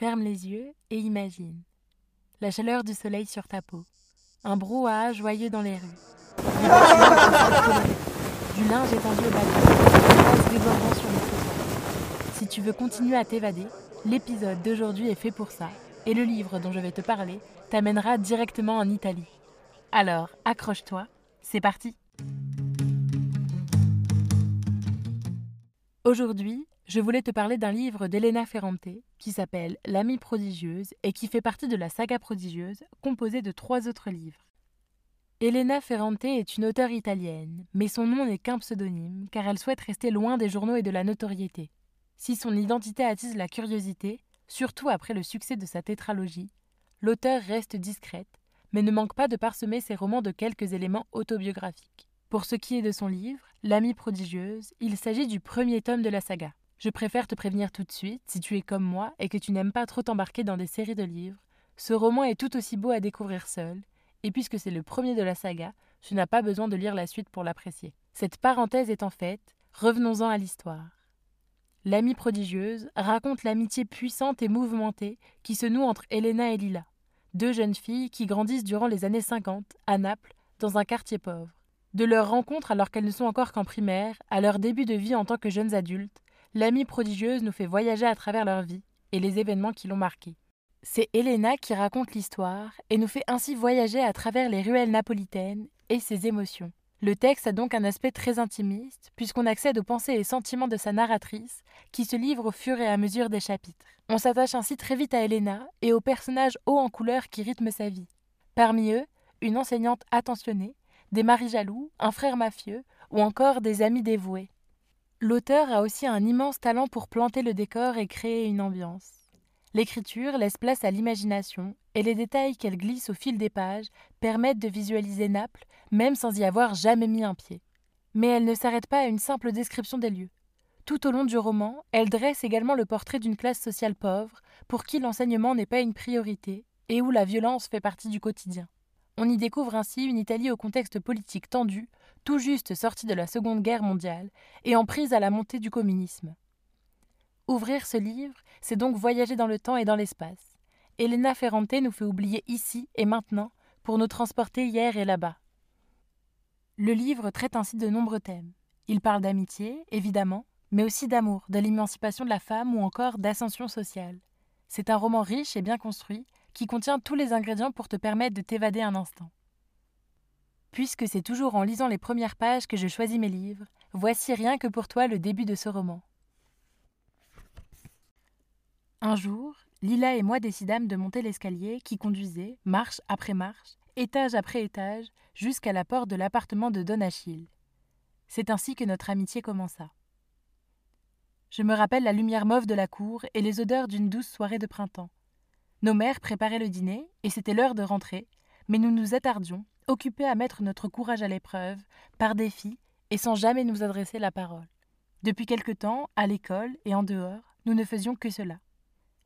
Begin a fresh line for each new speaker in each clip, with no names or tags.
Ferme les yeux et imagine. La chaleur du soleil sur ta peau. Un brouhaha joyeux dans les rues. Du linge étendu au balcon. Si tu veux continuer à t'évader, l'épisode d'aujourd'hui est fait pour ça. Et le livre dont je vais te parler t'amènera directement en Italie. Alors, accroche-toi, c'est parti Aujourd'hui, je voulais te parler d'un livre d'Elena Ferrante qui s'appelle L'amie prodigieuse et qui fait partie de la saga prodigieuse composée de trois autres livres. Elena Ferrante est une auteure italienne, mais son nom n'est qu'un pseudonyme car elle souhaite rester loin des journaux et de la notoriété. Si son identité attise la curiosité, surtout après le succès de sa tétralogie, l'auteur reste discrète, mais ne manque pas de parsemer ses romans de quelques éléments autobiographiques. Pour ce qui est de son livre, L'amie prodigieuse, il s'agit du premier tome de la saga. Je préfère te prévenir tout de suite, si tu es comme moi et que tu n'aimes pas trop t'embarquer dans des séries de livres, ce roman est tout aussi beau à découvrir seul, et puisque c'est le premier de la saga, tu n'as pas besoin de lire la suite pour l'apprécier. Cette parenthèse étant faite, revenons-en à l'histoire. L'amie prodigieuse raconte l'amitié puissante et mouvementée qui se noue entre Helena et Lila, deux jeunes filles qui grandissent durant les années 50 à Naples, dans un quartier pauvre. De leur rencontre alors qu'elles ne sont encore qu'en primaire, à leur début de vie en tant que jeunes adultes, l'amie prodigieuse nous fait voyager à travers leur vie et les événements qui l'ont marquée. C'est Elena qui raconte l'histoire et nous fait ainsi voyager à travers les ruelles napolitaines et ses émotions. Le texte a donc un aspect très intimiste, puisqu'on accède aux pensées et sentiments de sa narratrice, qui se livre au fur et à mesure des chapitres. On s'attache ainsi très vite à Elena et aux personnages hauts en couleur qui rythment sa vie. Parmi eux, une enseignante attentionnée, des maris jaloux, un frère mafieux, ou encore des amis dévoués. L'auteur a aussi un immense talent pour planter le décor et créer une ambiance. L'écriture laisse place à l'imagination, et les détails qu'elle glisse au fil des pages permettent de visualiser Naples, même sans y avoir jamais mis un pied. Mais elle ne s'arrête pas à une simple description des lieux. Tout au long du roman, elle dresse également le portrait d'une classe sociale pauvre, pour qui l'enseignement n'est pas une priorité, et où la violence fait partie du quotidien. On y découvre ainsi une Italie au contexte politique tendu, tout juste sortie de la Seconde Guerre mondiale et en prise à la montée du communisme. Ouvrir ce livre, c'est donc voyager dans le temps et dans l'espace. Elena Ferrante nous fait oublier ici et maintenant pour nous transporter hier et là-bas. Le livre traite ainsi de nombreux thèmes. Il parle d'amitié, évidemment, mais aussi d'amour, de l'émancipation de la femme ou encore d'ascension sociale. C'est un roman riche et bien construit qui contient tous les ingrédients pour te permettre de t'évader un instant. Puisque c'est toujours en lisant les premières pages que je choisis mes livres, voici rien que pour toi le début de ce roman. Un jour, Lila et moi décidâmes de monter l'escalier qui conduisait, marche après marche, étage après étage, jusqu'à la porte de l'appartement de Don Achille. C'est ainsi que notre amitié commença. Je me rappelle la lumière mauve de la cour et les odeurs d'une douce soirée de printemps. Nos mères préparaient le dîner, et c'était l'heure de rentrer, mais nous nous attardions, occupés à mettre notre courage à l'épreuve, par défi, et sans jamais nous adresser la parole. Depuis quelque temps, à l'école et en dehors, nous ne faisions que cela.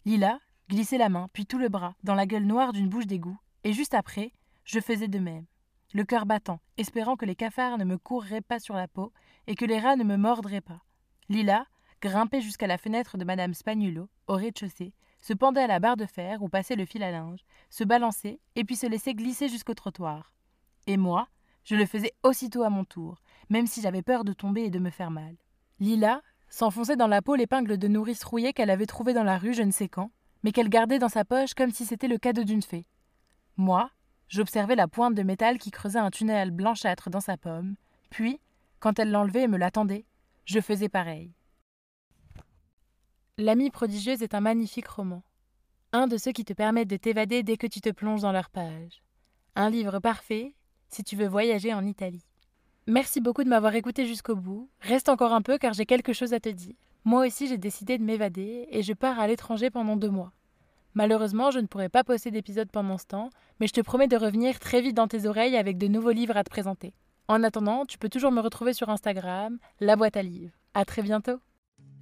Lila glissait la main, puis tout le bras, dans la gueule noire d'une bouche d'égout, et juste après, je faisais de même, le cœur battant, espérant que les cafards ne me courraient pas sur la peau et que les rats ne me mordraient pas. Lila grimpait jusqu'à la fenêtre de Madame Spagnuolo, au rez-de-chaussée, se pendait à la barre de fer où passait le fil à linge, se balançait et puis se laissait glisser jusqu'au trottoir. Et moi, je le faisais aussitôt à mon tour, même si j'avais peur de tomber et de me faire mal. Lila s'enfonçait dans la peau l'épingle de nourrice rouillée qu'elle avait trouvée dans la rue je ne sais quand, mais qu'elle gardait dans sa poche comme si c'était le cadeau d'une fée. Moi, j'observais la pointe de métal qui creusait un tunnel blanchâtre dans sa pomme, puis, quand elle l'enlevait et me l'attendait, je faisais pareil. L'amie prodigieuse est un magnifique roman. Un de ceux qui te permettent de t'évader dès que tu te plonges dans leurs pages. Un livre parfait si tu veux voyager en Italie. Merci beaucoup de m'avoir écouté jusqu'au bout. Reste encore un peu car j'ai quelque chose à te dire. Moi aussi j'ai décidé de m'évader et je pars à l'étranger pendant deux mois. Malheureusement, je ne pourrai pas poster d'épisode pendant ce temps, mais je te promets de revenir très vite dans tes oreilles avec de nouveaux livres à te présenter. En attendant, tu peux toujours me retrouver sur Instagram, la boîte à livres. À très bientôt!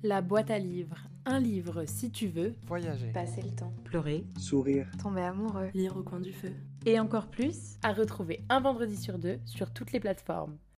La boîte à livres. Un livre si tu veux.
Voyager.
Passer le temps.
Pleurer.
Sourire.
Tomber amoureux.
Lire au coin du feu.
Et encore plus, à retrouver un vendredi sur deux sur toutes les plateformes.